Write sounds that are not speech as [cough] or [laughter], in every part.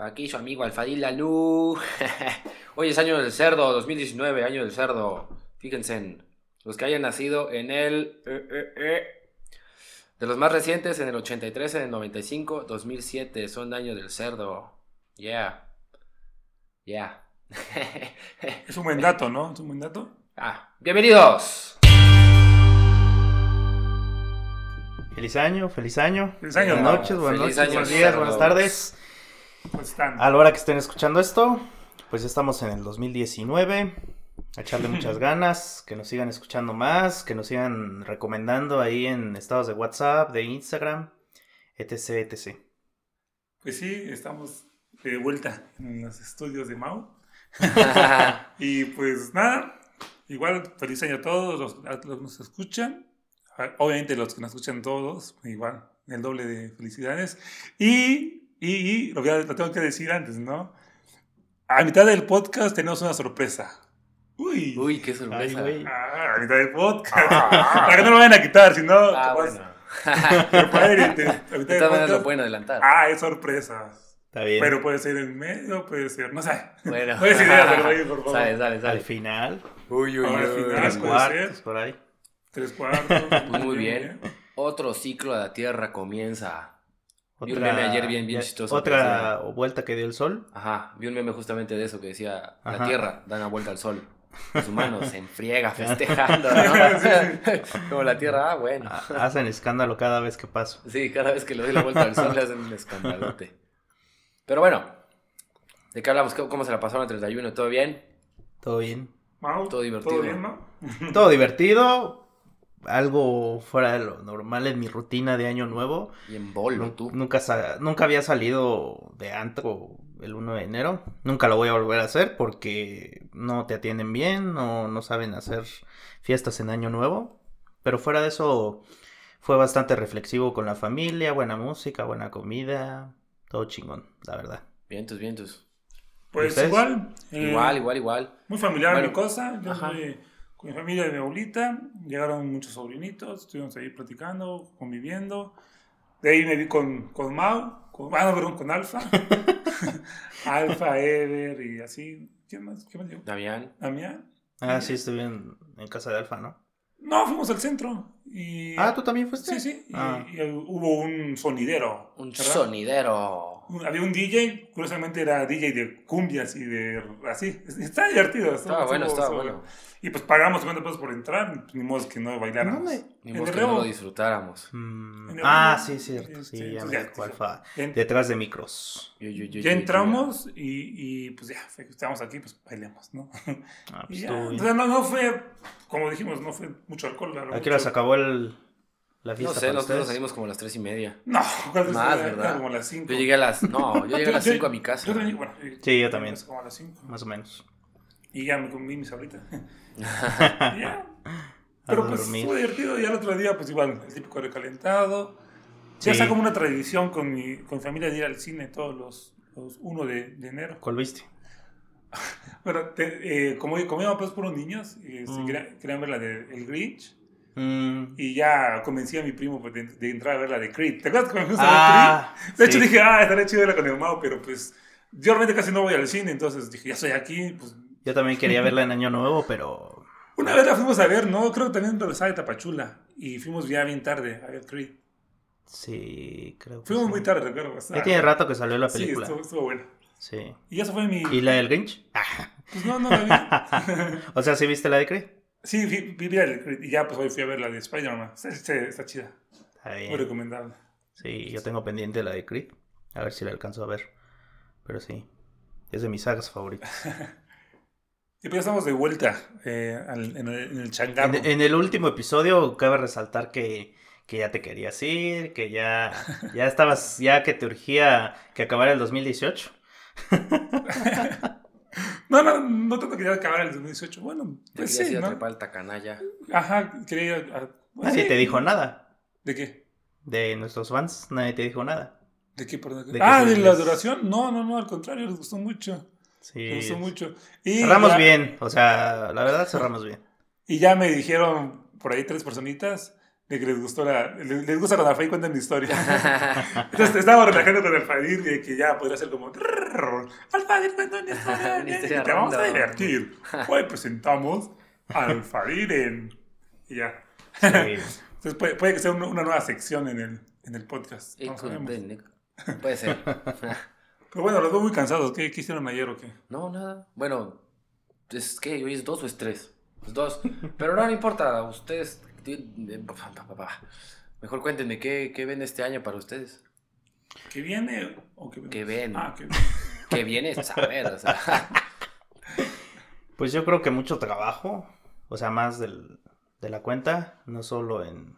Aquí su amigo Alfadil Lalú. [laughs] Hoy es año del cerdo, 2019, año del cerdo. Fíjense en los que hayan nacido en el... eh, eh, eh, de los más recientes, en el 83, en el 95, 2007, son años del cerdo. Yeah. Yeah. [laughs] Es un buen dato, ¿no? Es un buen dato. ah, bienvenidos. Feliz año, feliz año. Feliz año, Buenas ¿no? noches, buenas Feliz noches, año, buenos días, cerdos. buenas tardes. Pues están. A la hora que estén escuchando esto, pues ya estamos en el 2019. A echarle [laughs] muchas ganas, que nos sigan escuchando más, que nos sigan recomendando ahí en estados de WhatsApp, de Instagram, etc, etc. Pues sí, estamos de vuelta en los estudios de Mau. [laughs] [laughs] Y pues nada, igual feliz año a todos los, a los que nos escuchan. Obviamente los que nos escuchan todos, igual, el doble de felicidades. Y, y, y lo, voy a- lo tengo que decir antes, ¿no? A mitad del podcast tenemos una sorpresa. Uy. Uy, qué Ay, sorpresa. güey. Ah, a mitad del podcast. Para que no lo vayan a quitar, si no... Ah, capaz- bueno. [laughs] pero padre, te- a mitad [laughs] De del podcast- lo pueden adelantar. Ah, es sorpresa. Está bien. Pero puede ser en medio, puede ser, no sé. Bueno. [laughs] No des ideas, pero oye, por favor. Sale, sale, Al sale. final, Uy, uy, al uy. final. tres cuartos, ser. por ahí. Tres cuartos. Pues muy bien. Otro ciclo de la Tierra comienza. Vi un meme ayer bien- bien ya- chistoso que Otra vuelta que dio el sol. Ajá, vi un meme justamente de eso que decía, la Ajá. Tierra da una vuelta al Sol. Los humanos se enfriega [laughs] festejando, ¿no? [laughs] Como la Tierra, ah, bueno. Ha- Hacen escándalo cada vez que paso. Sí, cada vez que le doy la vuelta al Sol le hacen un escandalote. Pero bueno, ¿de qué hablamos? ¿Cómo cómo se la pasaron el 31? ¿Todo bien? Todo bien. Mau, Todo divertido. ¿Todo bien, Mau? Todo divertido. Algo fuera de lo normal en mi rutina de año nuevo. Y en bolo, tú. Nunca, nunca había salido de antro el 1 de enero. Nunca lo voy a volver a hacer porque no te atienden bien, no, no saben hacer fiestas en año nuevo. Pero fuera de eso fue bastante reflexivo con la familia, buena música, buena comida, todo chingón, la verdad. Vientos, vientos. Pues igual. eh, Igual, igual, igual. Muy familiar Bueno, mi cosa. Yo ajá. soy con mi familia de mi abuelita. Llegaron muchos sobrinitos. Estuvimos ahí platicando, conviviendo. De ahí me vi con, con Mau. Con, ah, no, perdón, con Alfa. [laughs] [laughs] Alfa, Ever y así. ¿Quién más? ¿Quién más llegó? Damián. ¿Damián? Ah, sí, estuve en, en casa de Alfa, ¿no? No, fuimos al centro. Y, Ah, ¿tú también fuiste? Sí, sí. Y, Ah. y hubo un sonidero. Un ¿verdad? sonidero. Un- Había un DJ, curiosamente era DJ de cumbias y de así. [laughs] Está divertido. Estaba bueno, estaba bueno. Y pues pagamos 50 pesos por entrar, pues, ni modo que no bailáramos. ¿Dónde? Ni modo que no lo disfrutáramos. Mm, el ah, sí, cierto. Este, Sí, ya entonces me sí, Alfa. En- Detrás de micros. Yo, yo, yo, ya yo, entramos y, y, pues ya, estamos aquí, pues bailemos, ¿no? Ah, [laughs] Y pues ya, o sea, no, no fue, como dijimos, no fue mucho alcohol. la verdad, ¿A qué hora se mucho- acabó el, la No fiesta? sé, para nosotros ustedes? salimos como a las tres y media. No, ¿cuál Más? ¿verdad? Como a las 5. Yo llegué a las... No, yo [laughs] llegué a las 5 a mi casa. Yo también, bueno, Sí, yo también. Como a las 5. Más o menos. Y ya me comí mis ahorita. [laughs] [laughs] Ya. Pero pues dormir. fue divertido. Y al otro día, pues igual, el típico recalentado. Ya está como una tradición con mi, con mi familia de ir al cine todos los, los 1 de, de enero. ¿Cuál viste? Bueno, te- eh, como, como íbamos pues puros niños, eh, se Mm. querían, querían ver la de El Grinch. Mm, Y ya convencí a mi primo pues, de, de entrar a ver la de Creed. ¿Te acuerdas cuando fuimos a Ah, ver Creed? De hecho sí. dije, ah, estaría chido verla con mi mamá, pero pues yo realmente casi no voy al cine, entonces dije, ya estoy aquí, pues Yo también quería verla en Año Nuevo, pero. [laughs] Una vez la fuimos a ver, ¿no? Creo que también regresaba de Tapachula. Y fuimos ya bien tarde a ver Creed. Sí, creo que. Fuimos sí. muy tarde, recuerdo. Ya tiene rato que salió la Sí, película. estuvo, estuvo bueno. Sí. Y eso fue mi... ¿Y la del Grinch? Pues no, no la vi. [laughs] o sea, ¿sí viste la de Creed? Sí, vi, vi, vi. Y ya pues hoy fui a ver la de Spider-Man. Está, está- está chida. Está Muy bien. recomendable. Sí, yo tengo pendiente la de Creed. A ver si la alcanzo a ver. Pero sí. Es de mis sagas favoritas. [laughs] Y pues ya estamos de vuelta eh, al- en, el, en el changarro. En, en el último episodio cabe resaltar que, que ya te querías ir, que ya, [laughs] ya estabas, ya que te urgía que acabara el 2018. [laughs] No, no, no tanto quería acabar el 2018. Bueno, pues sí, ir a ¿no? trepar el tacanaya. Ajá, quería ir a... a- pues Nadie sí. te dijo nada. ¿De qué? De nuestros fans, nadie te dijo nada. ¿De qué, perdón? ¿De qué ah, de la duración. No, no, no, al contrario, les gustó mucho. Sí. Les gustó mucho. Y Cerramos ya- bien, o sea, la verdad cerramos bien. Y ya me dijeron por ahí tres personitas de que les gustó la, les, les gusta cuando Alfadir cuenta mi historia. [laughs] Entonces estábamos relajando con Alfadir de que ya podría ser como Alfadir cuenta [laughs] una historia, ¿eh? y te vamos a divertir. Hoy presentamos Alfadir en y ya. Sí. [laughs] Entonces puede, puede que sea una, una nueva sección en el, en el podcast. No be, Nick. [laughs] Puede ser. Pero bueno, los veo muy cansados. ¿Qué, qué hicieron ayer o qué? No, nada. Bueno, es que hoy es dos o es tres. Es dos. Pero no, no importa. Ustedes. Mejor cuéntenme qué, qué ven este año para ustedes. ¿Qué viene o qué, ¿Qué ven? Ah, ¿qué ¿Qué viene? Saber, o sea. [laughs] Pues yo creo que mucho trabajo, o sea, más de la cuenta, no solo en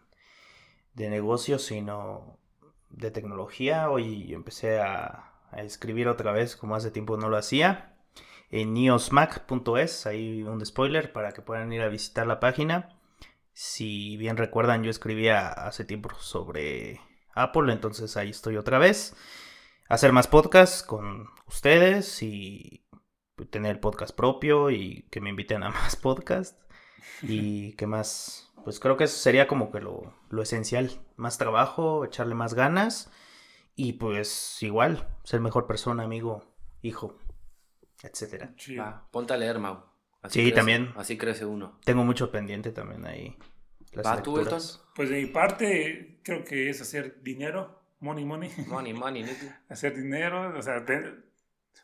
de negocios, sino de tecnología. Hoy empecé a, a escribir otra vez, como hace tiempo no lo hacía, en neosmac.es, ahí un spoiler para que puedan ir a visitar la página. Si bien recuerdan, yo escribía hace tiempo sobre Apple, entonces ahí estoy otra vez. Hacer más podcasts con ustedes y tener podcast propio y que me inviten a [laughs] más podcasts. Y que más, pues creo que eso sería como que lo, lo esencial. Más trabajo, echarle más ganas y pues igual, ser mejor persona, amigo, hijo, etcétera. Va, ponte a leer, Mau. Sí, crece- también. Así crece uno. Tengo mucho pendiente también ahí. Las ¿Va tú, Elton? lecturas. Pues de mi parte, creo que es hacer dinero. Money, money. Money, money, [laughs] hacer dinero. O sea,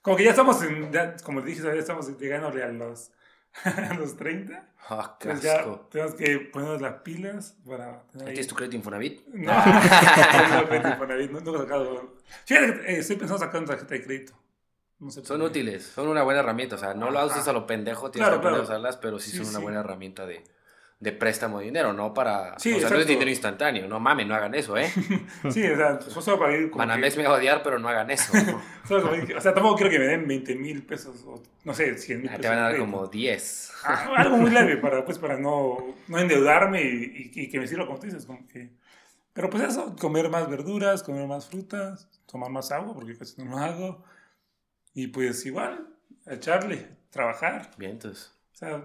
como que ya estamos, en, ya, como dije, ya estamos llegándole a los, [laughs] a los 30. Ah, qué Pues ya tenemos que ponernos las pilas para ¿Tienes tu crédito Infonavit? No, [laughs] no, no, Infonavit, no, no he sacado. Fíjate que, eh, estoy pensando en sacar una tarjeta de crédito. No sé Son útiles, son una buena herramienta. O sea, no lo Ajá. uses a lo pendejo, tienes Claro, que aprender a claro. usarlas, pero sí, Sí, son una sí. buena herramienta de, de préstamo de dinero, no para. Sí, o sea, no es dinero instantáneo. No mames, no hagan eso, ¿eh? [laughs] Sí, o sea, solo para ir como que- me va a odiar, pero no hagan eso. [laughs] o sea, tampoco quiero que me den 20 mil pesos o, no sé, 100 mil Ah, pesos. Te van a dar como crédito. 10. Ah, algo muy leve para, pues, para no, no endeudarme y, y- y que me sirva como tú dices. Como que... Pero pues eso, comer más verduras, comer más frutas, tomar más agua, porque casi no lo hago. Y pues igual, echarle, trabajar. Bien, entonces. O sea,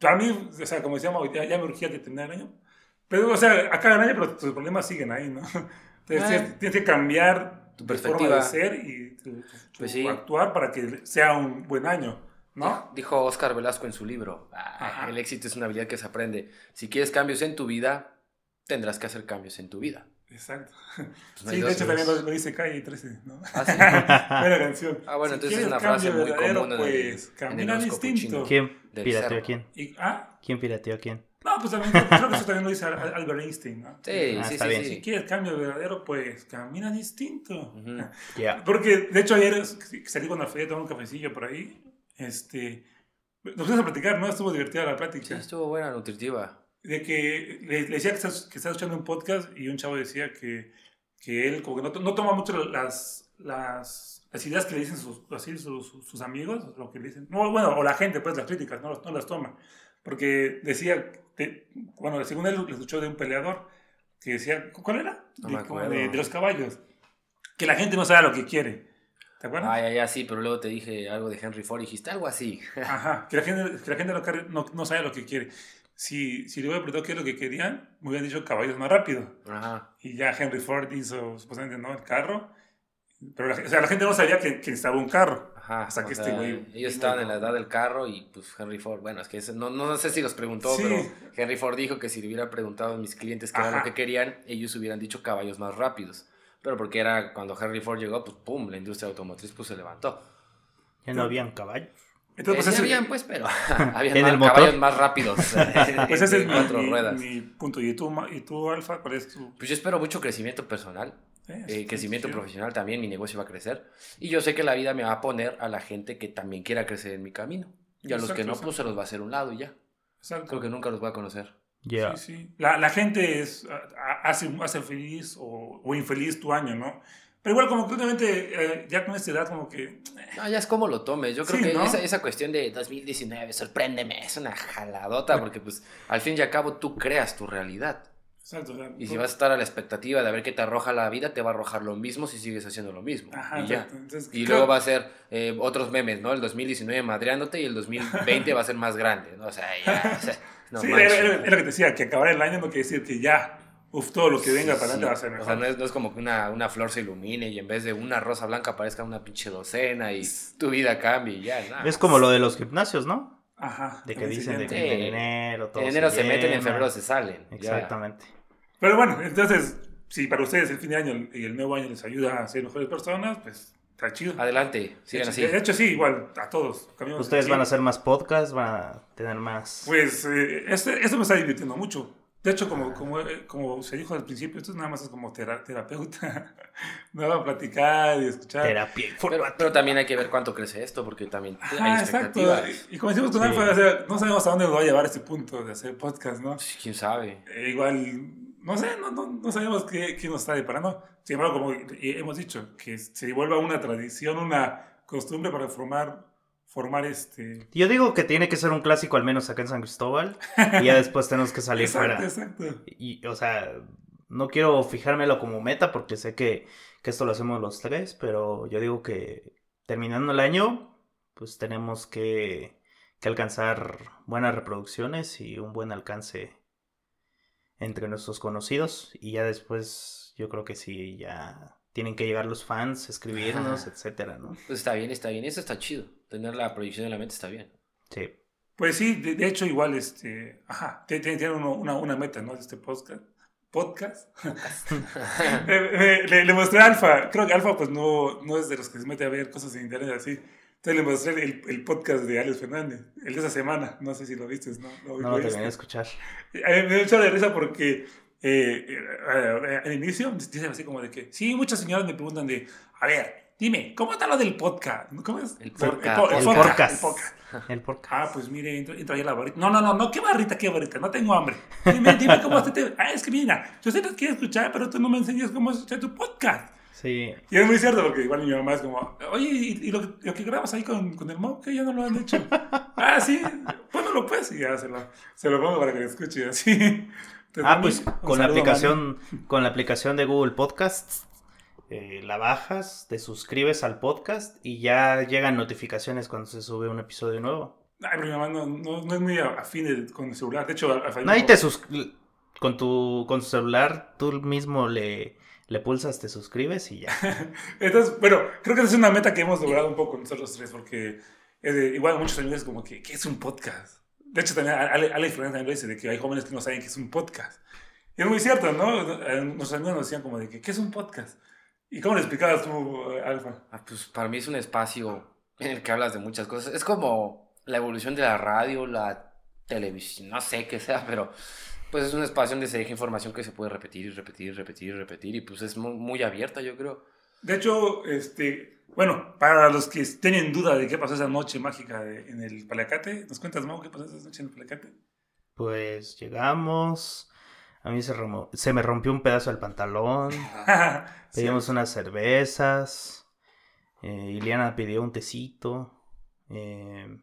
para mí, o sea, como decíamos, ya, ya me urgía de terminar el año. Pero, o sea, acaba el año, pero tus problemas siguen ahí, ¿no? [laughs] Entonces, Ah. tienes, que cambiar Tu tu perspectiva. forma de ser y tu, tu- Pues tu sí. actuar para que sea un buen año, ¿no? Dijo Oscar Velasco en su libro: "Ah. El éxito es una habilidad que se aprende. Si quieres cambios en tu vida, tendrás que hacer cambios en tu vida. Exacto. Pues Sí, de hecho también lo, lo dice Calle 13, ¿no? Ah, sí. [laughs] Buena canción. Ah, bueno, Si entonces es quieres una cambio frase muy verdadero, común en el- pues en el camina horóscopo distinto. ¿Quién pirateó a quién? Y, ah, ¿Quién pirateó a quién? no, pues también creo que eso también lo dice Al- Albert Einstein, ¿no? Sí, Ah, sí, está sí, bien. sí. Si quieres cambio verdadero, pues camina distinto. Ujú. [laughs] Ya. Porque, de hecho, ayer salí con Alfredo a tomar un cafecillo por ahí. Este, nos pusimos a platicar, ¿no? Estuvo divertida la Sí, plática. estuvo buena, nutritiva. De que le, le decía que estás, que estás escuchando un podcast y un chavo decía que, que él como que no, no toma mucho las, las, las ideas que le dicen sus, así, sus, sus- amigos, lo que le dicen. No, bueno, o la gente, pues las críticas, no, no las toma. Porque decía, de- bueno, según él, le escuchó de un peleador que decía, ¿cuál era? No de, me como acuerdo. de, de los caballos. Que la gente no sabe lo que quiere. ¿Te acuerdas? Ah, ya, ya, sí, pero luego te dije algo de Henry Ford y dijiste algo así. Ajá, que la gente, que la gente no, no sabe lo que quiere. Si, si le hubiera preguntado qué es lo que querían, me hubieran dicho caballos más rápido. Ajá. Y ya Henry Ford hizo supuestamente ¿no? el carro. Pero la, o sea, la gente no sabía que, que necesitaba un carro. Ajá. Hasta que este sea, güey Ellos estaban en la edad del carro y pues Henry Ford, bueno, es que eso- no, no sé si los preguntó, Sí. pero Henry Ford dijo que si le hubiera preguntado a mis clientes qué era Ajá. lo que querían, ellos hubieran dicho caballos más rápidos. Pero porque era cuando Henry Ford llegó, pues pum, la industria automotriz pues se levantó. Ya no habían caballos. Entonces, Eh, pues, sí ese, habían, pues, pero [laughs] habían ¿En más- el motor? caballos más rápidos. [laughs] pues ese es mi, cuatro mi- ruedas. mi punto. ¿Y tú, y tú, Alfa, cuál es tu...? Pues yo espero mucho crecimiento personal. eh, eh, crecimiento profesional también, mi negocio va a crecer. Y yo sé que la vida me va a poner a la gente que también quiera crecer en mi camino. Y a los que Exacto, no, exacto. pues se los va a hacer un lado y ya. Exacto. Creo que nunca los voy a conocer. Ya. Sí, sí. La, la gente es, hace, hace feliz o, o infeliz tu año, ¿no? Pero igual, como eh, ya con esta edad, como que... No, ya es como lo tomes. Yo creo Sí, que ¿no? esa, esa cuestión de 2019, sorpréndeme, es una jaladota, porque pues al fin y al cabo tú creas tu realidad. Exacto. o sea, Y si vas a estar a la expectativa de ver qué te arroja la vida, te va a arrojar lo mismo si sigues haciendo lo mismo. Ajá, y ya. Entonces, Y luego va a ser eh, otros memes, ¿no? El 2019 madreándote y el 2020 va a ser más grande, ¿no? O sea, ya. o sea, no [laughs] sí, manches. era, era- era lo que te decía, que acabar el año no quiere decir que ya uf, todo lo que venga para adelante Sí, va a ser O mejor. sea, no es, no es como que una, una flor se ilumine y en vez de una rosa blanca aparezca una pinche docena y tu vida cambie y ya. nada. Es como lo de los gimnasios, ¿no? Ajá. De que dicen se de que en enero todo En enero se, meten, en febrero se salen. ya. Exactamente. Pero bueno, entonces, si para ustedes el fin de año y el nuevo año les ayuda a ser mejores personas, pues está chido. Adelante, sigan de, así. hecho, de hecho, sí, igual a todos. Ustedes así. van a hacer más podcasts, van a tener más... Pues eh, este, esto me está divirtiendo mucho. De hecho, como, como, eh, como se dijo al principio, esto nada más es como tera- terapeuta. [laughs] Nada, platicar y escuchar. terapia Pero, pero también hay que ver cuánto crece esto, porque también hay Ajá, exacto. expectativas. Y como decimos con Sí. Alfa, o sea, no sabemos a dónde nos va a llevar este punto de hacer podcast, ¿no? Sí, ¿Quién sabe? Eh, igual, no sé, no, no, no sabemos qué, qué nos está deparando. Sin embargo, como hemos dicho, que se vuelva una tradición, una costumbre para formar, formar este... Yo digo que tiene que ser un clásico al menos acá en San Cristóbal y ya después tenemos que salir Exacto, fuera. exacto. Y, o sea, no quiero fijármelo como meta porque sé que, que esto lo hacemos los tres, pero yo digo que terminando el año, pues tenemos que, que alcanzar buenas reproducciones y un buen alcance entre nuestros conocidos. Y ya después, yo creo que sí, ya tienen que llegar los fans, escribirnos, Ajá. etcétera, ¿no? Pues está bien, está bien. Eso está chido. Tener la proyección en la mente está bien. Sí. Pues sí, de, de hecho, igual, este, ajá, tiene, tiene- uno- una, una meta, ¿no? De este podcast. Podcast. [laughs] Eh, eh, le, le mostré a Alfa. Creo que Alfa, pues no, no es de los que se mete a ver cosas en internet así. Entonces le mostré el, el podcast de Alex Fernández, el de esa semana. No sé si lo viste, ¿no? Lo- No lo terminé de escuchar. A mí me dio mucha de risa porque eh, eh, eh, al inicio dicen así como de que, sí, muchas señoras me preguntan de, a ver, dime, ¿cómo está lo del podcast? ¿Cómo es? El po- podcast. po- El podcast, podcast. el podcast. El podcast. Ah, pues mire, entra, entra ahí la barrita. No, no, no, no, qué barrita, qué barrita, no tengo hambre. Dime, dime cómo está. te- Ah, es que mira, yo sé que quiero escuchar, pero tú no me enseñas cómo escuchar tu podcast. Sí. Y es muy cierto, porque igual mi mamá es como, oye, ¿y, y lo, que- lo que grabas ahí con, con el mob, que ya no lo han hecho? [laughs] ah, sí, póngalo pues, y ya se lo, se lo pongo para que lo escuche, así. [laughs] Entonces, Ah, pues con la aplicación, con la aplicación de Google Podcasts, eh, la bajas, te suscribes al podcast y ya llegan notificaciones cuando se sube un episodio nuevo. Ay, pero no, no, no es muy afín con el celular. De hecho, No, ahí te sus con tu con tu celular tú mismo le, le pulsas, te suscribes y ya. [laughs] Entonces, bueno, creo que esa es una meta que hemos logrado un poco nosotros tres, porque eh, igual muchos amigos como que, ¿qué es un podcast? De hecho, también Ale, Ale también lo dice, de que hay jóvenes que no saben qué es un podcast. Y es muy cierto, ¿no? Eh, Nuestros amigos nos decían como de que, ¿qué es un podcast? ¿Y cómo le explicabas tú, Alfa? Ah, pues para mí es un espacio en el que hablas de muchas cosas. Es como la evolución de la radio, la televisión, no sé qué sea, pero pues es un espacio donde se deja información que se puede repetir y repetir y repetir y repetir y pues es muy, muy abierta, yo creo. De hecho, este, bueno, para los que tienen duda de qué pasó esa noche mágica de- en el Palacate, ¿nos cuentas, Mau, qué pasó esa noche en el Palacate? Pues llegamos, a mí se, remo- se me rompió un pedazo del pantalón, [laughs] Sí. pedimos unas cervezas, eh, Iliana pidió un tecito, eh,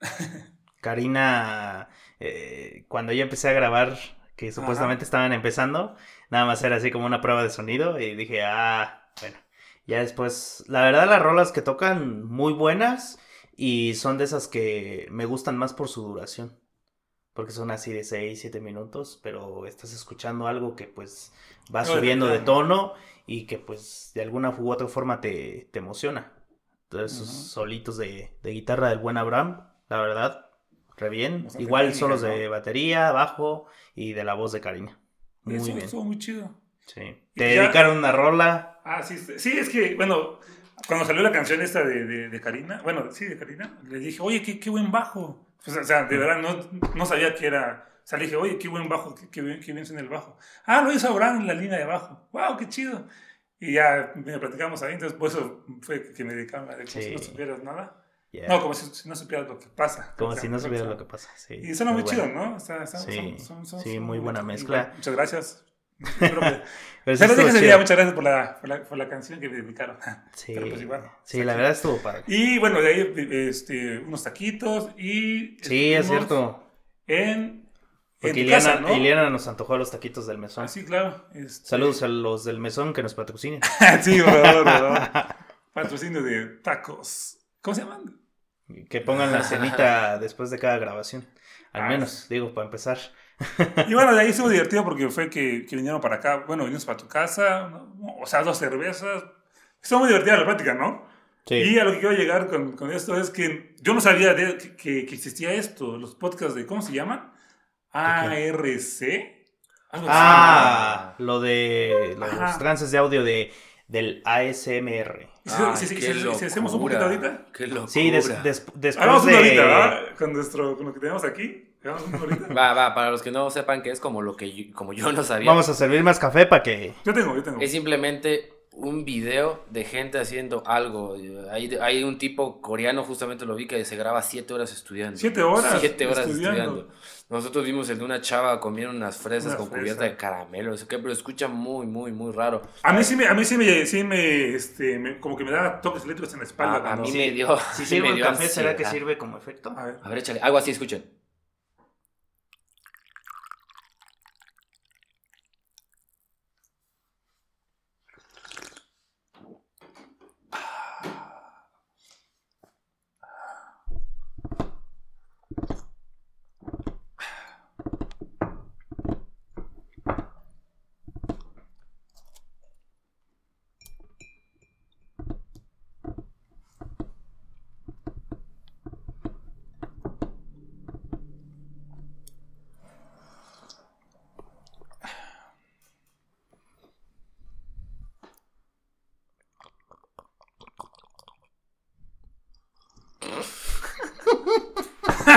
[laughs] Karina, eh, cuando yo empecé a grabar, que supuestamente estaban empezando, nada más era así como una prueba de sonido y dije, ah, bueno, ya después, la verdad las rolas que tocan muy buenas y son de esas que me gustan más por su duración. Porque son así de 6, 7 minutos, pero estás escuchando algo que pues va No, subiendo de tono y que pues de alguna u otra forma te, te emociona. Entonces esos solitos de, de guitarra del buen Abraham, la verdad, re bien. Bastante Igual técnica, solos ¿no? de batería, bajo y de la voz de Karina. Muy Eso bien. estuvo muy chido. Sí. Te ya- dedicaron una rola. Ah, sí, sí, es que, bueno, cuando salió la canción esta de, de, de Karina, bueno, sí, de Karina, le dije, oye, qué, qué buen bajo. Pues, o sea, de verdad, no, no sabía que era. O sea, le dije, oye, qué buen bajo, qué, qué bien, qué bien suena el bajo. Ah, lo hizo Abraham en la línea de bajo. ¡Wow, qué chido! Y ya me platicamos ahí, entonces por eso fue que me dedicaron a de como si no Sí. supieras nada. Yeah. No, como si, si no supieras lo que pasa. Como O sea, si no o sea, supieras lo que pasa. Sí, Y suena muy, muy chido, bueno. ¿no? Está- está- Sí, son- son- son- sí, son muy buena mezcla. muchas gracias. Espero que- Pero [laughs] sí Se los dije estuvo ese día, chido. muchas gracias por la, por la, por la canción que me dedicaron. [laughs] Sí, Pero pues sí la verdad estuvo padre. Y bueno, de ahí este, unos taquitos y... Sí, es cierto. En, en Porque tu Iliana, casa, ¿no? Iliana nos antojó los taquitos del mesón. Ah, sí, claro. este- Saludos a los del mesón que nos patrocinen. [laughs] sí, por favor, por favor. Patrocinio de tacos. ¿Cómo se llaman? que pongan la cenita después de cada grabación. Al Ah, menos, digo, para empezar. Y bueno, de ahí estuvo divertido porque fue que, que vinieron para acá. Bueno, vinimos para tu casa. ¿no? O sea, dos cervezas. Estuvo muy divertida la plática, ¿no? Sí. Y a lo que quiero llegar con, con esto es que yo no sabía de- que, que- existía esto, los podcasts de, ¿cómo se llaman? ARC. Ah, lo de los Ajá. trances de audio de, del ASMR. ¿Y si- Ay, si- si- qué si- si hacemos un poquito ahorita? Qué locura. Sí, des- des- después Hagamos uno ahorita, de... ¿verdad? Con, nuestro, con lo que tenemos aquí. [laughs] Va, va, para los que no sepan que es como lo que yo, como yo no sabía. Vamos a servir más café para que... Yo tengo, yo tengo. Es simplemente un video de gente haciendo algo. Hay, hay un tipo coreano, justamente lo vi, que se graba siete horas estudiando. Siete horas Siete horas estudiando. estudiando. Nosotros vimos el de una chava comiendo unas fresas Una con fresa. cubierta de caramelo, no sé qué, pero escucha muy, muy, muy raro. A mí sí me, a mí sí me, sí me, este, me- como que me da toques eléctricos en la espalda. A, mí Sí. me dio. Si [laughs] sí sirve me el café, ¿será que sirve como efecto? A ver. A ver, échale. Algo así, escuchen.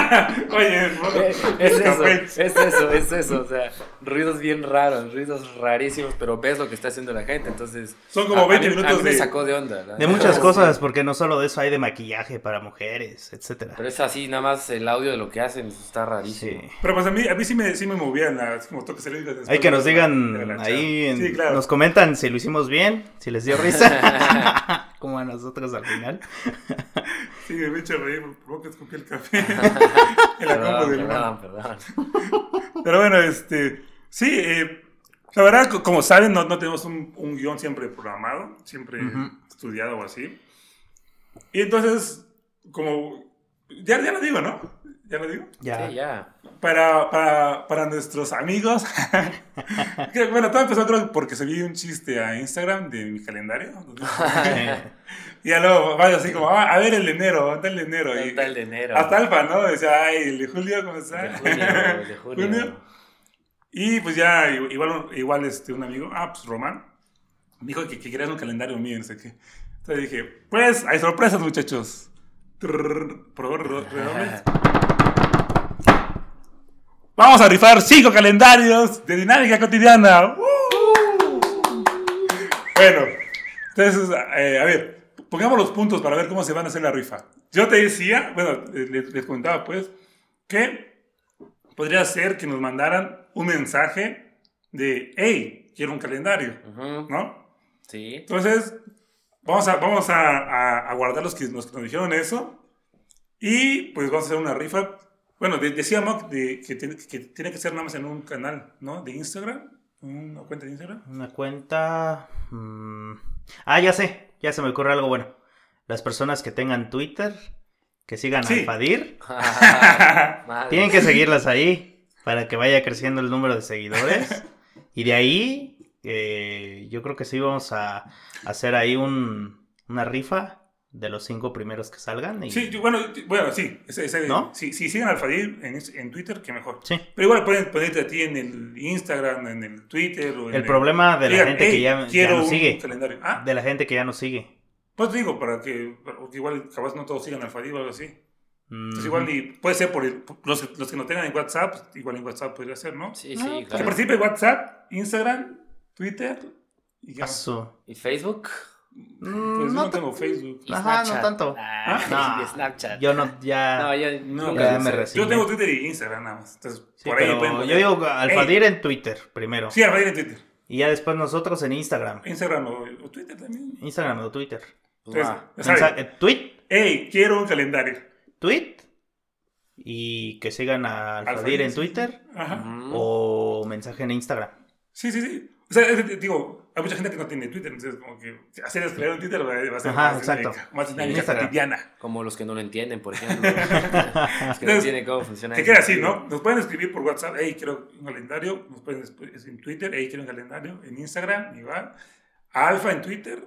[laughs] Oye, Eh, Es eso, café. es eso, es eso. O sea, ruidos bien raros, ruidos rarísimos, pero ves lo que está haciendo la gente. Entonces, Son como a- a 20 mí- minutos a mí me de- sacó de onda. la De muchas cosas, porque no solo de eso hay de maquillaje para mujeres, etcétera. Pero es así, nada más el audio de lo que hacen está rarísimo. Sí. Pero pues a mí, a mí sí, me, sí me movían las como toques eléctricos. Hay que nos digan ahí, en- Sí, claro. nos comentan si lo hicimos bien, si les dio risa, [laughs] como a nosotros al final. [laughs] Sí, me he hecho reír, por poco escupí el café [laughs] en la Perdón, del perdón, perdón. Pero bueno, este, sí, eh, la verdad, co- como saben, no, no tenemos un, un guion siempre programado, siempre estudiado o así. Y entonces, como, ya, ya lo digo, ¿no? Ya lo digo. Ya. Sí, ya. Para, para, para nuestros amigos, [laughs] bueno, todo empezó creo porque subí un chiste a Instagram de mi calendario. [laughs] Y ya luego, vaya así como, ah, a ver el de enero, ¿dónde está el de enero? Y- Está el de enero. Hasta Alfa, ¿no? Decía, ay, el de julio, ¿cómo está? El de junio, el de [laughs] junio. Y pues ya, igual, igual este, un amigo, ah, pues Román, me dijo que, que querían un calendario mío, no sé qué. Entonces dije, pues hay sorpresas, muchachos. Trrr, por favor, redobles. Vamos a rifar cinco calendarios de dinámica cotidiana. ¡Uh! Bueno, entonces, eh, a ver, pongamos los puntos para ver cómo se van a hacer la rifa. Yo te decía, bueno, eh, les, les comentaba pues, que podría ser que nos mandaran un mensaje de, hey, quiero un calendario, Ujú, ¿no? Sí. Entonces, vamos a, vamos a, a- a guardar los que, los que nos dijeron eso. Y pues vamos a hacer una rifa. Bueno, de- decía Mock de, que, tiene, que tiene que ser nada más en un canal, ¿no? De Instagram. Una cuenta de Instagram. Una cuenta... mm, Ah, ya sé, ya se me ocurre algo bueno. Las personas que tengan Twitter, que sigan Sí. a Fadir, [laughs] [laughs] tienen que seguirlas ahí para que vaya creciendo el número de seguidores. Y de ahí, eh, yo creo que sí vamos a hacer ahí un, una rifa de los cinco primeros que salgan. Y... Sí, yo- bueno, bueno, sí. Ese, ese- ¿No? Si, si siguen al Fadir en, en Twitter, que mejor. Sí. Pero igual pueden ponerte a ti en el Instagram, en el Twitter. O en El problema de la Digan, gente que "Hey, ya, ya nos sigue. calendario. Ah, De la gente que ya nos sigue. pues digo, para que, porque igual capaz no todos sigan al Fadir o algo así. Entonces igual y puede ser por, el- por los, los que no tengan en WhatsApp, igual en WhatsApp podría ser, ¿no? Sí, sí, Que claro. participe en WhatsApp, Instagram, Twitter y. Paso. ¿Y Facebook? Mm, Pues yo no tengo Facebook. ¿Y Ajá, no Snapchat? tanto. Ah, No. y Snapchat. Yo no, ya. No, ya, No, nunca ya me recibo. Yo tengo Twitter y Instagram nada más. Entonces, Sí, por ahí pero pueden yo digo Alfadir en Twitter primero. Sí, al Fadir en Twitter. Y ya después nosotros en Instagram. Instagram o, o Twitter también. Instagram o Twitter. Entonces. Mensa- eh, tweet, Hey, quiero un calendario. tweet. Y que sigan a Alfadir Alfadir, en sí. Twitter. Ajá. O mensaje en Instagram. Sí, sí, sí. O sea, digo, hay mucha gente que no tiene Twitter, entonces como que hacer escribir en Twitter va a ser Ajá, más exacto. dinámica, más dinámica, cotidiana. Como los que no lo entienden, por ejemplo. [laughs] los que no entienden cómo funciona. Que eso. queda así, ¿no? Nos pueden escribir por WhatsApp, hey, quiero un calendario. Nos pueden escribir en Twitter, hey, quiero un calendario. En Instagram, igual. Alfa en Twitter.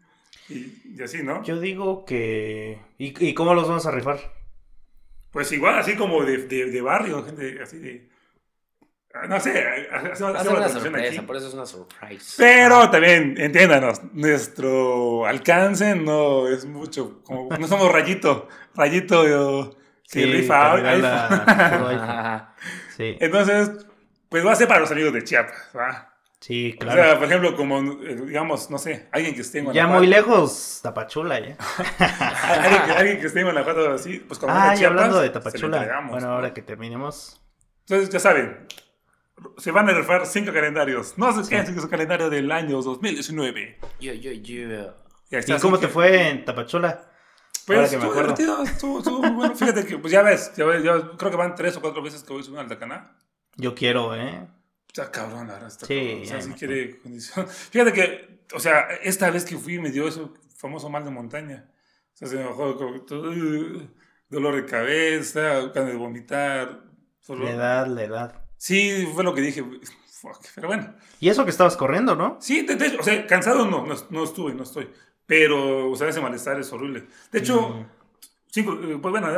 [laughs] y, y así, ¿no? Yo digo que... ¿Y, y cómo los vamos a rifar? Pues igual, así como de, de, de barrio, gente así de. Ah, No sé, hacemos Va a ser hacemos la una sorpresa, aquí. por eso es una surprise. Pero también, entiéndanos, nuestro alcance no es mucho. Como, no somos rayito, rayito que Sí, rifa que puro iPhone. [laughs] Sí, Entonces, pues va a ser para los amigos de Chiapas, ¿va? sí, O claro. sea, por ejemplo, como, eh, digamos, no sé, alguien que esté en ya Guanajuato. muy lejos, Tapachula ya. [laughs] alguien, que, alguien que esté en Guanajuato así, pues cuando venga Ah, a ya Chiapas, hablando de Tapachula. Bueno, ¿no? ahora que terminemos. Entonces, ya saben, se van a rifar cinco calendarios. No se queden sin su calendario del año 2019. Yo, yo, yo. Y, ahí está, ¿Y cómo te que, fue en Tapachula? Pues estuvo divertido, estuvo, estuvo muy bueno. Fíjate que, pues ya ves, ya ves, yo creo que van tres o cuatro veces que voy a subir al Tacaná. Yo quiero, ¿eh? Está cabrón, la verdad. Está Sí, cabrón. O sea, ya si me quiere condición. Fíjate que, o sea, esta vez que fui me dio eso famoso mal de montaña. O sea, se me bajó uh, dolor de cabeza, ganas de vomitar. solo- La edad, la edad. Sí, fue lo que dije. Fuck, pero bueno. Y eso que estabas corriendo, ¿no? Sí, de, de o sea, cansado no, no, no estuve, no estoy. Pero, o sea, ese malestar es horrible. De hecho, Mm. pues bueno,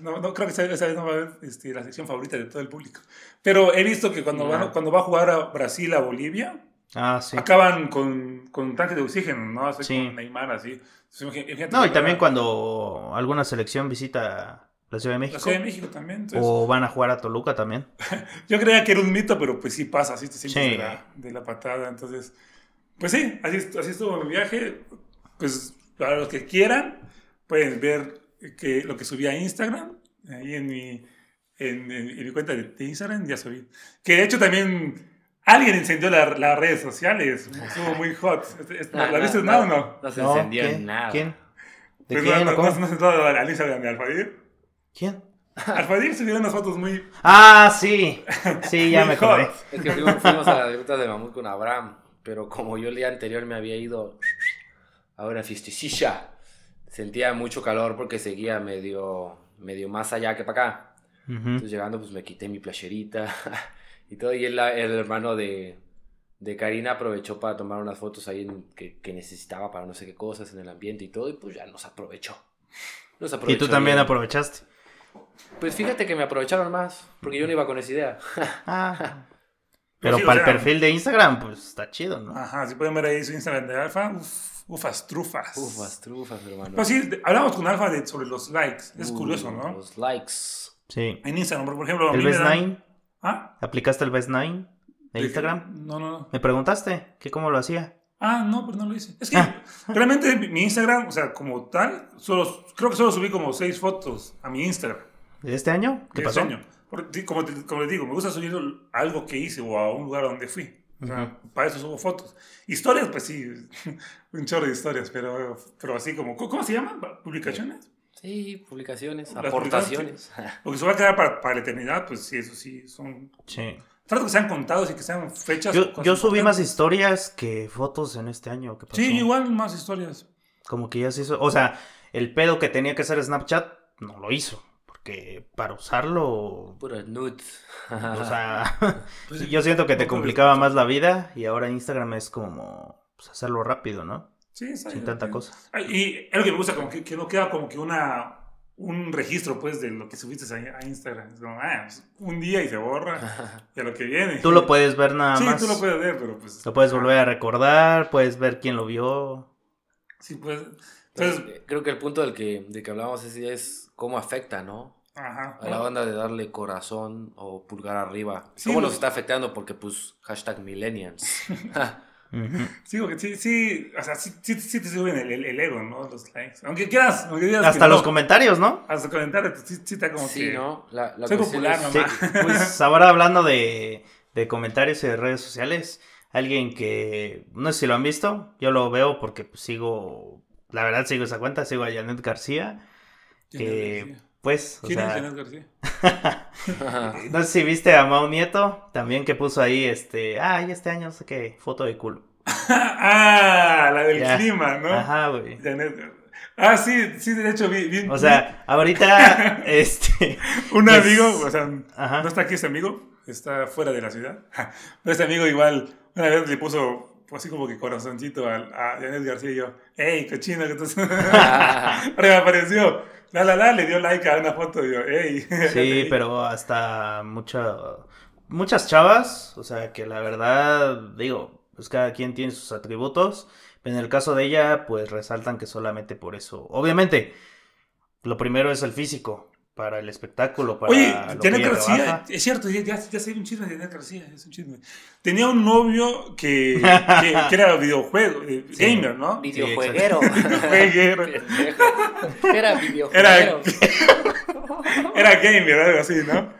no, no, creo que esa, vez no va a haber este, la sección favorita de todo el público. Pero he visto que cuando, Ya. van- cuando va a jugar a Brasil a Bolivia, Ah, sí. acaban con, con tanque de oxígeno, ¿no? Así Sí. con Neymar, así. Entonces, No, y también va- cuando alguna selección visita la Ciudad de La México. Ciudad de México también. entonces, O van a jugar a Toluca también. [laughs] Yo creía que era un mito, pero pues sí pasa, así te sientes Sí. de, la, de la patada. Entonces, pues sí, así, así estuvo mi viaje. Pues para los que quieran, pueden ver que, lo que subí a Instagram, ahí en mi, en, en- en mi cuenta de, de Instagram, ya subí. Que de hecho también alguien encendió la- las redes sociales, estuvo muy hot. Este- este- ¿La viste no, o no? No se encendió ¿quién? nada. ¿Quién? ¿De Pues quién? no, no, Instagram de Alfadir. ¿Quién? [laughs] Alfadir subió unas fotos muy... Ah, sí. Sí, ya me acordé. Es que fuimos, fuimos a las grutas de Mamut con Abraham, pero como yo el día anterior me había ido a una fiestecilla, sentía mucho calor porque seguía medio, medio más allá que para acá. Entonces llegando pues me quité mi playerita [laughs] y todo, y él, el hermano de, de Karina aprovechó para tomar unas fotos ahí en- que, que necesitaba para no sé qué cosas en el ambiente y todo, y pues ya nos aprovechó. Nos Y tú también bien. aprovechaste. Pues fíjate que me aprovecharon más, porque yo no iba con esa idea. [laughs] Ah. Pero sí, o para el perfil de Instagram, pues está chido, ¿no? Ajá, si pueden ver ahí su Instagram de Alfa, uf, ufas, trufas. Ufas, trufas, hermano. Pues sí, hablamos con Alfa de, sobre los likes. Es Uh, curioso, ¿no? Los likes. Sí. En Instagram, por ejemplo. ¿El Best dan- Nine? ¿Ah? ¿Aplicaste el Best Nine de ¿De Instagram? No, no, no. ¿Me preguntaste? ¿Que cómo lo hacía? Ah, no, pero no lo hice. Es que Ah. [laughs] realmente mi- mi Instagram, o sea, como tal, solo, creo que solo subí como seis fotos a mi Instagram. ¿De este año? ¿Qué de pasó? ese año. Porque, como, te- como les digo, me gusta subir algo que hice o a un lugar donde fui. O sea, para eso subo fotos. Historias, pues sí, [laughs] un chorro de historias, pero, pero así como, ¿cómo se llaman? ¿Publicaciones? Sí, publicaciones, Las aportaciones. Lo que se va a quedar para, para la eternidad, pues sí, eso sí, son... Sí. Trato que sean contados y que sean fechas. Yo, yo subí más historias que fotos en este año. ¿Qué pasó? Sí, igual más historias. Como que ya se hizo. O sea, el pedo que tenía que hacer Snapchat no lo hizo. Porque para usarlo. Puras nudes. [laughs] O sea, [laughs] [laughs] Pues sí, yo siento que te de complicaba más la vida. Y ahora Instagram es como pues, hacerlo rápido, ¿no? Sí, está Sin tanta cosa. Y es lo que me gusta, como que, que no queda como que una un registro, pues, de lo que subiste a, a Instagram. Es como, ah, pues, un día y se borra, y a lo que viene. Tú lo puedes ver nada Sí, más. tú lo puedes ver, pero pues... Lo puedes volver a recordar, puedes ver quién lo vio. Sí, pues... Entonces, creo que el punto del que, de que hablábamos es, es cómo afecta, ¿no? ajá. A la banda de darle corazón o pulgar arriba. Sí, ¿Cómo los- nos está afectando? Porque, pues, hashtag millennials. [laughs] [laughs] Sí, porque sí, sí, o sea, sí, sí, sí te suben el, el- el ego, ¿no? Los likes. Aunque quieras, aunque digas Hasta que los no, comentarios, ¿no? Hasta comentarios, sí, sí está como sí, que... ¿no? La, la Soy popular, es- Sí, mamá. [laughs] pues ahora hablando de, de comentarios y de redes sociales, alguien que no sé si lo han visto, yo lo veo porque pues, sigo, la verdad sigo esa cuenta, sigo a Janet García, que pues, o ¿Quién es sea, Janet García? [laughs] no sé si viste a Mau Nieto, también que puso ahí, este, ay, este año no sé qué, foto de culo. [laughs] ah, la del Ya. clima, ¿no? Ajá, güey. Janet- Ah, sí, sí, de hecho, vi, vi- O sea, ahorita, [laughs] este, un pues, amigo, o sea, ajá. no está aquí ese amigo, está fuera de la ciudad. Pero ese amigo igual, una vez le puso pues, así como que corazoncito a, a Janet García y yo, ¡Ey, cochino! que estás-" Ahora me apareció, la la la, le dio like a una foto y yo, ¡Ey! [laughs] Sí, pero hasta mucha, muchas chavas, o sea, que la verdad, digo, pues cada quien tiene sus atributos. En el caso de ella, pues resaltan que solamente por eso. Obviamente, lo primero es el físico, para el espectáculo, para Oye, Janet García, es cierto, ya, ya, ya sé un chisme de Janet García, es un chisme. Tenía un novio que, que, que era videojuego, eh, Sí. gamer, ¿no? Videojueguero. Videojueguero. [laughs] Era videojueguero. Era, [laughs] era gamer, algo así, ¿no?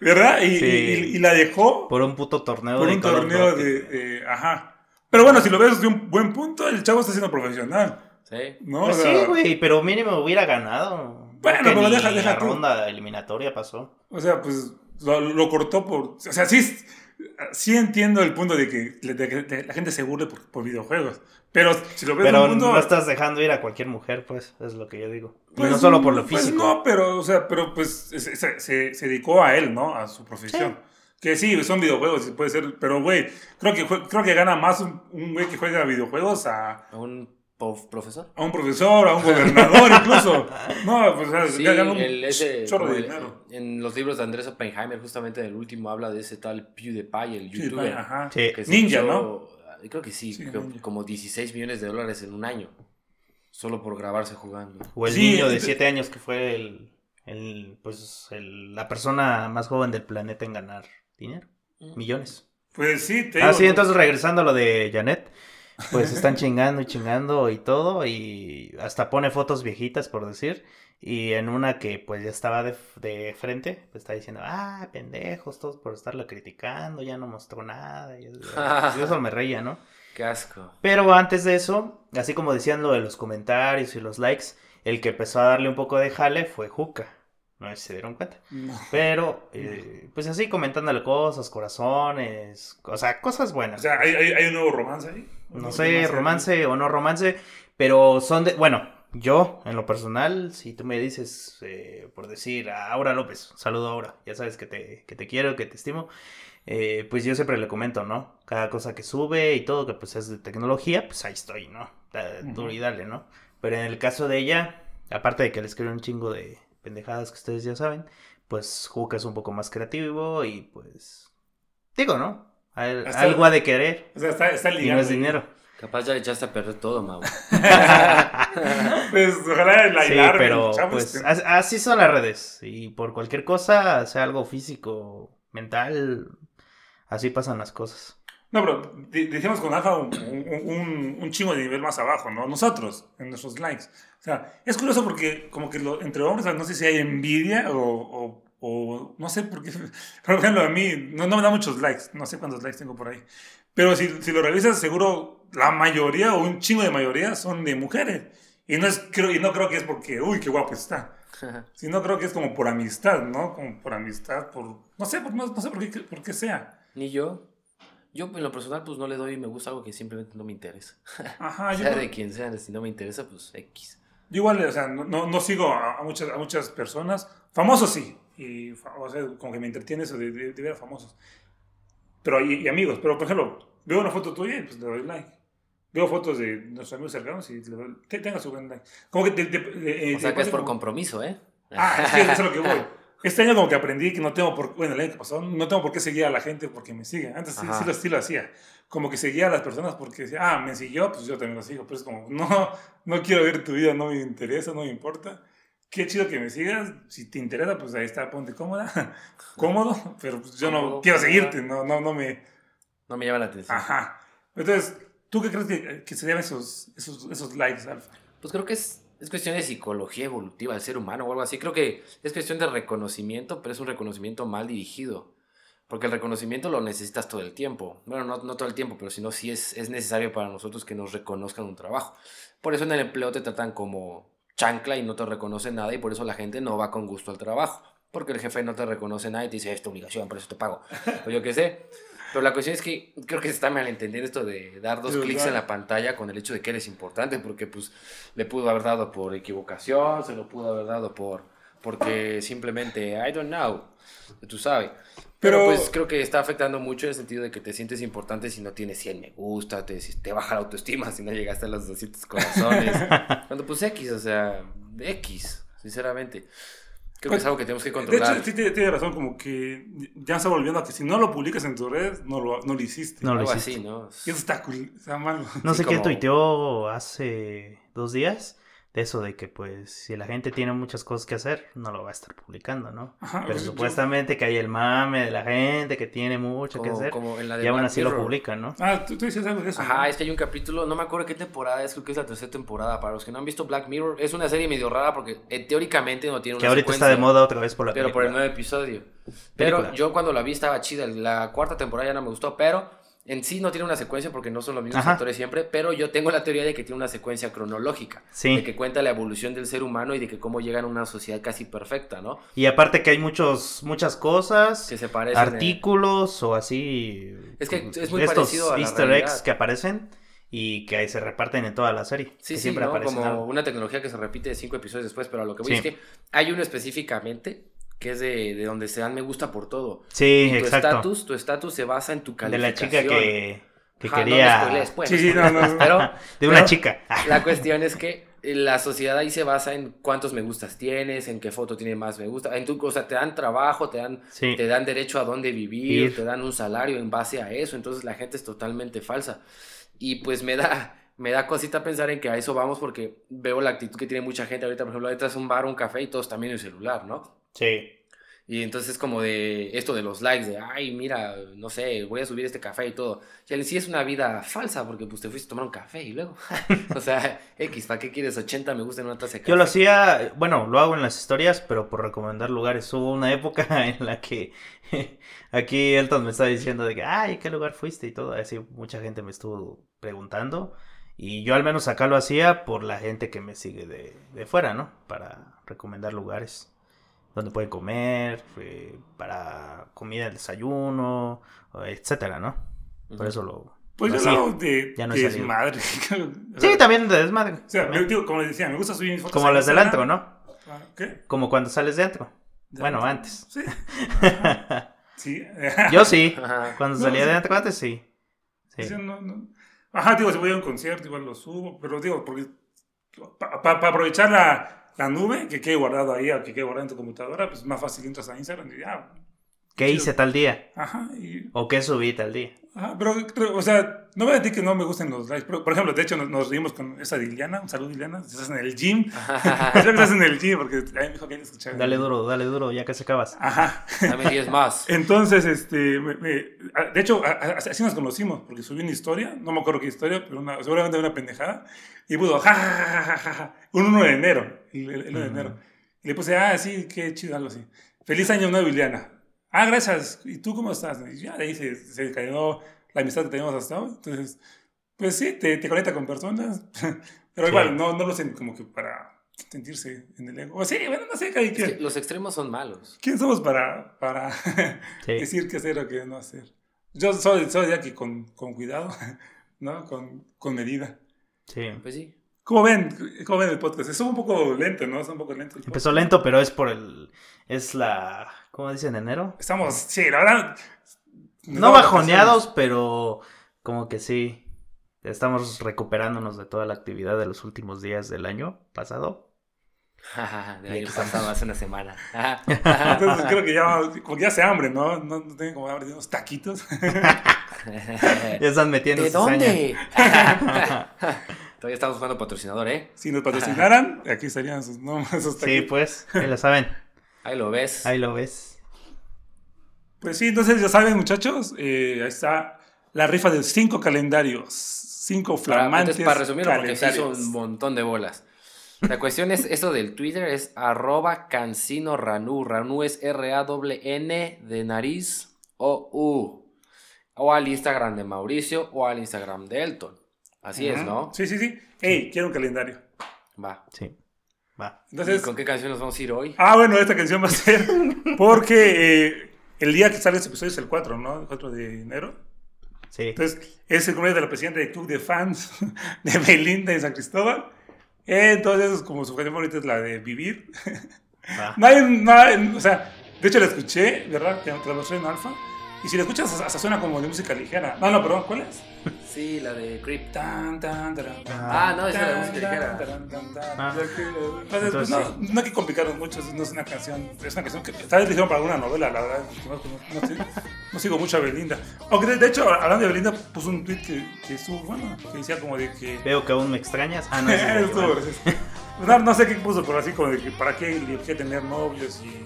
¿Verdad? Y, Sí. y- y la dejó Por un puto torneo por de un Call of torneo de, de- Ajá. Pero bueno, si lo ves de un buen punto, el chavo está siendo profesional, Sí. ¿no? Pues O sea, sí, güey, pero mínimo hubiera ganado. Bueno, que pero deja- deja la tú. ronda eliminatoria pasó. O sea, pues lo, lo cortó por... O sea, sí, sí entiendo el punto de que, de de la gente se burle por, por videojuegos. Pero si lo ves Pero un punto... no estás dejando ir a cualquier mujer, pues, es lo que yo digo. Pues, no solo por lo pues físico. no, pero, o sea, pero pues se, se- se- dedicó a él, ¿no? A su profesión. Que sí, son videojuegos, puede ser, pero güey, creo que, creo que gana más un güey que juega videojuegos a, ¿A un profesor? a un profesor, a un gobernador [laughs] incluso. No, pues Sí, un ese, chorro de el- dinero. en los libros de Andrés Oppenheimer, justamente en el último habla de ese tal PewDiePie, el youtuber. ajá. Sí. que Ninja, echó- ¿no? Creo que sí, Sí, creo- Ninja. como 16 millones de dólares en un año. Solo por grabarse jugando. O el Sí, niño de ent- 7 años que fue el, el, pues, el- la persona más joven del planeta en ganar dinero. Millones. Pues sí, te Ah, digo, sí, entonces regresando a lo de Janet, pues están chingando y chingando y todo, y hasta pone fotos viejitas, por decir, y en una que pues ya estaba de, de frente, pues está diciendo, ah, pendejos, todos por estarlo criticando, ya no mostró nada, y, y eso me reía, ¿no? [laughs] Qué asco. Pero antes de eso, así como decían lo de los comentarios y los likes, el que empezó a darle un poco de jale fue Juca. No sé si se dieron cuenta. No. Pero, eh, pues así comentándole cosas, corazones, o sea, cosas O buenas. sea, ¿hay, hay, hay un nuevo romance ahí? ¿Un no sé, romance o no romance, pero son de, bueno, yo en lo personal, si tú me dices, eh, por decir, a Aura López, saludo a Aura, ya sabes que te, que te quiero, que te estimo, eh, pues yo siempre le comento, ¿no? Cada cosa que sube y todo que pues es de tecnología, pues ahí estoy, ¿no? Duro y dale, ¿no? Pero en el caso de ella, aparte de que le escribo un chingo de pendejadas que ustedes ya saben, pues Juca es un poco más creativo y pues, digo, ¿no? Al- Hasta- algo ha de querer O sea, está, está y no es dinero. Capaz ya le echaste a perder todo, Mau. [laughs] Pues ojalá la Sí, pero el pues este. as- así son las redes. Y por cualquier cosa, sea algo físico, mental, así pasan las cosas. No, pero de- decíamos con Alfa un, un, un- un chingo de nivel más abajo, ¿no? Nosotros, en nuestros likes. O sea, es curioso porque como que lo- entre hombres no sé si hay envidia o, o, o no sé por qué. Por [laughs] ejemplo, a mí no, no me da muchos likes, no sé cuántos likes tengo por ahí. Pero si, si lo revisas, seguro la mayoría o un chingo de mayoría son de mujeres. Y no, es, creo, y no creo que es porque, uy, qué guapo está. [laughs] Sino creo que es como por amistad, ¿no? Como por amistad, por... No sé, por, no, no sé por qué, por qué sea. Ni yo. Yo en lo personal pues no le doy me gusta algo que simplemente no me interesa. [laughs] Ajá, yo sea de quien sea, si no me interesa pues X. Yo igual, o sea, no, no, no sigo a, a muchas, a muchas personas. Famosos sí. Y, fa- o sea, como que me entretiene eso de, de- de ver a famosos. Pero, y, y amigos. Pero, por ejemplo, veo una foto tuya y pues le doy like. Veo fotos de nuestros amigos cercanos y le doy, te- tenga su buen like. Como que te, te- eh, O sea que es por como- compromiso, ¿eh? Ah, es que eso es lo que voy. [laughs] Este año como que aprendí que no tengo por... Bueno, el año que pasó, no tengo por qué seguir a la gente porque me sigue. Antes sí, sí lo, sí lo hacía. Como que seguía a las personas porque decía, ah, me siguió, pues yo también lo sigo. Pero es como, [laughs] no, no quiero ver tu vida, no me interesa, no me importa. Qué chido que me sigas. Si te interesa, pues ahí está, ponte cómoda. [laughs] Cómodo, pero pues yo no quiero seguirte, no, no, no me... No me llama la atención. Ajá. Entonces, ¿tú qué crees que, que se deben esos, esos, esos likes, Alfa? Pues creo que es, es cuestión de psicología evolutiva del ser humano o algo así. Creo que es cuestión de reconocimiento, pero es un reconocimiento mal dirigido. Porque el reconocimiento lo necesitas todo el tiempo. Bueno, no, no todo el tiempo, pero si no, sí es, es necesario para nosotros que nos reconozcan un trabajo. Por eso en el empleo te tratan como chancla y no te reconocen nada y por eso la gente no va con gusto al trabajo. porque el jefe no te reconoce nada y te dice, es tu obligación, por eso te pago. O yo qué sé. Pero la cuestión es que creo que se está malentendiendo esto de dar dos clics en la pantalla con el hecho de que eres importante, porque pues le pudo haber dado por equivocación, se lo pudo haber dado por porque simplemente, I don't know, tú sabes. Pero, Pero- pues creo que está afectando mucho en el sentido de que te sientes importante si no tienes 100 me gusta, te, te baja la autoestima si no llegaste a los 200 corazones. [laughs] Cuando pues X, o sea, X, sinceramente. Creo que Pues, es algo que tenemos que De controlar. hecho, sí tiene, razón, como que ya está volviendo a que si no lo publicas en tus redes, no lo, no lo hiciste. No lo algo hiciste. así, ¿no? Y eso está, cool, está mal. No Sí, sé quién como- tuiteó hace dos días de eso de que pues si la gente tiene muchas cosas que hacer, no lo va a estar publicando, ¿no? [laughs] Ajá, Pero pues, yo- supuestamente que hay el mame de la gente que tiene mucho que hacer como en la de y aún así lo publican, ¿no? Ah, tú, tú dices algo de eso. Ajá, ¿no? es que hay un capítulo, no me acuerdo qué temporada es, creo que es la tercera temporada. Para los que no han visto Black Mirror, es una serie medio rara porque eh, teóricamente no tiene una Que ahorita está de moda otra vez por la Pero por el película. nuevo episodio. Pero Película. yo cuando la vi estaba chida. La cuarta temporada ya no me gustó, pero en sí no tiene una secuencia porque no son los mismos Ajá. actores siempre. Pero yo tengo la teoría de que tiene una secuencia cronológica. Sí. De que cuenta la evolución del ser humano y de que cómo llegan a una sociedad casi perfecta, ¿no? Y aparte que hay muchos muchas cosas, Que se parecen. eh, artículos o así Es que es muy estos parecido a la Easter realidad. eggs que aparecen y que ahí se reparten en toda la serie. Sí, que sí, siempre ¿no? aparecen como algo. una tecnología que se repite cinco episodios después, pero a lo que voy Sí. es que hay uno específicamente que es de, de donde se dan me gusta por todo. Sí, Y tu exacto. estatus, tu estatus se basa en tu De calificación. la chica que, que Ajá, no quería spoilees, pues. Sí, sí, no, no, no. [laughs] Pero [laughs] de una pero chica. La [laughs] cuestión es que la sociedad ahí se basa en cuántos me gustas tienes, en qué foto tiene más me gusta, en tu, o sea, te dan trabajo, te dan, Sí. te dan derecho a dónde vivir, Ir. te dan un salario en base a eso, entonces la gente es totalmente falsa. Y pues me da, me da cosita pensar en que a eso vamos porque veo la actitud que tiene mucha gente ahorita, por ejemplo, ahorita es un bar, un café y todos también el celular, ¿no? Sí. Y entonces es como de esto de los likes, de, ay, mira, no sé, voy a subir este café y todo. Y en sí es una vida falsa porque pues te fuiste a tomar un café y luego, [laughs] o sea, X, ¿para qué quieres 80 me gusta en una taza de café? Yo lo hacía, bueno, lo hago en las historias, pero por recomendar lugares. Hubo una época [laughs] en la que [laughs] aquí Elton me estaba diciendo de que, ay, ¿qué lugar fuiste? Y todo, así mucha gente me estuvo preguntando. Y yo al menos acá lo hacía por la gente que me sigue de, de fuera, ¿no? Para recomendar lugares donde pueden comer, eh, para comida del desayuno, etcétera, ¿no? Por eso lo... Pues lo yo de, Ya no de desmadre. [laughs] O Sí, también de desmadre. O sea, me- digo, como les decía, me gusta subir mis fotos. Como las del antro. ¿no? Ah, ¿Qué? Como cuando sales de antro. ¿De Bueno, antro? antes. Sí. [laughs] Sí. Yo sí. [laughs] Ajá. Cuando No, salía sí. de antro antes, sí. Sí. Sí, no, no. Ajá, digo, si voy a un concierto, igual lo subo, pero digo, porque para aprovechar la, la nube que quede guardado ahí o que quede guardado en tu computadora, pues es más fácil entras a Instagram y ya. ¿Qué hice tal día? Ajá, y, ¿O qué subí tal día? ajá, pero, pero, o sea, no voy a decir que no me gusten los likes, pero, por ejemplo, de hecho nos, nos reímos con esa Diliana, un saludo Diliana, estás en el gym, [laughs] que estás en el gym, porque a mí me dijo que escuchar. Dale duro, dale duro, ya que se acabas. Ajá. Dame 10 más. [laughs] Entonces, este, me- me- de hecho, a- a- así nos conocimos, porque subí una historia, no me acuerdo qué historia, pero una, seguramente una pendejada, y puso, ja, ja, ja, ja, ja, ja, un 1 de enero, el, el- el 1 de enero. Y le puse, ah, sí, qué chido, algo así. Feliz año nuevo, Liliana. Ah, gracias. ¿Y tú cómo estás? Y ya de ahí se, se cayó la amistad que teníamos hasta hoy. Entonces, pues sí, te, te conecta con personas, [laughs] pero Sí. igual, no, no lo hacen como que para sentirse en el ego. O sí, bueno, no sé, que quien. los extremos son malos. ¿Quién somos para, para [laughs] Sí. decir qué hacer o qué no hacer? Yo soy, soy de aquí con, con cuidado, [laughs] ¿no? Con, con medida. Sí. Pues sí. ¿Cómo ven? ¿Cómo ven el podcast? Es un poco lento, ¿no? Es un poco lento. el Empezó podcast. lento, pero es por el. Es la. ¿Cómo dicen? ¿Enero? Estamos, sí, la verdad. No bajoneados, pero como que sí. Estamos recuperarnos de toda la actividad de los últimos días del año pasado. [laughs] Del año pasado, hace una semana. [laughs] Entonces creo que ya, como que ya hace hambre, ¿no? No, no tengo como hambre de unos taquitos. [laughs] Ya están metiendo ¿De dónde? Todavía estamos buscando patrocinador, ¿eh? si nos [laughs] patrocinaran, aquí estarían sus nombres, Sí, pues, ya lo saben. Ahí lo ves. Ahí lo ves. Pues sí, entonces ya saben, muchachos, eh, ahí está la rifa de cinco calendarios. Cinco Para, flamantes entonces, para resumirlo, porque se hizo un montón de bolas. La cuestión es, eso del Twitter es arroba cancino ranú. Ranú es R-A-N de nariz o U. O al Instagram de Mauricio o al Instagram de Elton. Así es. ¿no? Sí, sí, sí. Hey, quiero un calendario. Va. Sí. Va. ¿Y Entonces, con qué canción nos vamos a ir hoy? ah, bueno, esta canción va a ser [laughs] porque eh, el día que sale este episodio es el 4, ¿no? El 4 de enero. Sí. Entonces, es el cumpleaños de la presidenta del club de fans [laughs] de Belinda en San Cristóbal. Entonces, como su canción favorita es la de Vivir. Va. No hay, no hay- o sea, de hecho la escuché, ¿verdad? Te la mostré en Alfa. Y si la escuchas, hasta suena como de música ligera. No, no, perdón, ¿cuál es? Sí, la de Creep. Tan, tan, taran, tan, Ah, no, esa es la tan, música ligera. taran, tan, tan. Ah. Entonces, Entonces, no, sí. no hay que complicarnos mucho, no es una canción, es una canción que tal vez para alguna novela, la verdad, no, no- no sé, no sigo mucho a Belinda. Aunque de, de hecho, hablando de Belinda, puso un tweet que, que estuvo, bueno, que decía como de que... Veo que aún me extrañas. Ah, no, [laughs] rival. no, no sé qué puso, pero así como de que para qué le quería tener novios y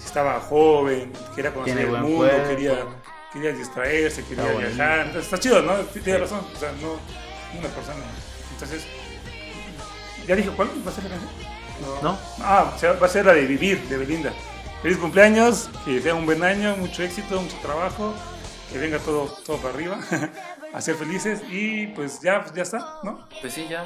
si estaba joven, quería conocer Tiene el mundo, cuerpo. quería, quería distraerse, quería Está viajar. Entonces, está chido, ¿no? Tiene razón, o sea, no una persona. Entonces, ¿ya dije cuál va a ser la canción? ¿No? Ah, o sea, va a ser la de Vivir, de Belinda. Feliz cumpleaños, que sea un buen año, mucho éxito, mucho trabajo, que venga todo, todo para arriba, [laughs] a ser felices y pues ya, ya está, ¿no? Pues sí, ya.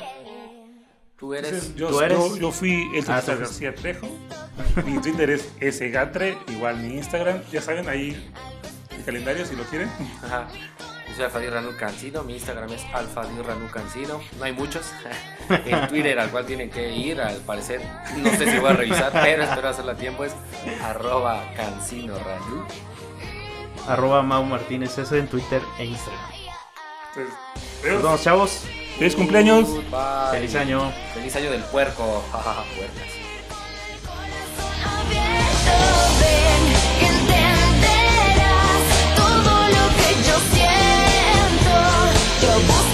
Tú eres. Entonces, yo, ¿Tú eres? yo, yo fui el Ah. García Trejo. [laughs] Mi Twitter es sgatre, igual mi Instagram. Ya saben, ahí el calendario si lo quieren. Ajá. Yo soy Alfadir Ranu Cancino, mi Instagram es Alfadir Ranu Cancino. No hay muchos. [laughs] en Twitter al cual tienen que ir, al parecer. No sé si voy a revisar, [laughs] pero espero hacerlo a tiempo. Es arroba Cancino Ranu. Arroba Mau Martínez S en Twitter e Instagram. Nos vemos, chavos. Feliz cumpleaños. Feliz año. Feliz año del puerco. Jajaja, puercas. Yo busco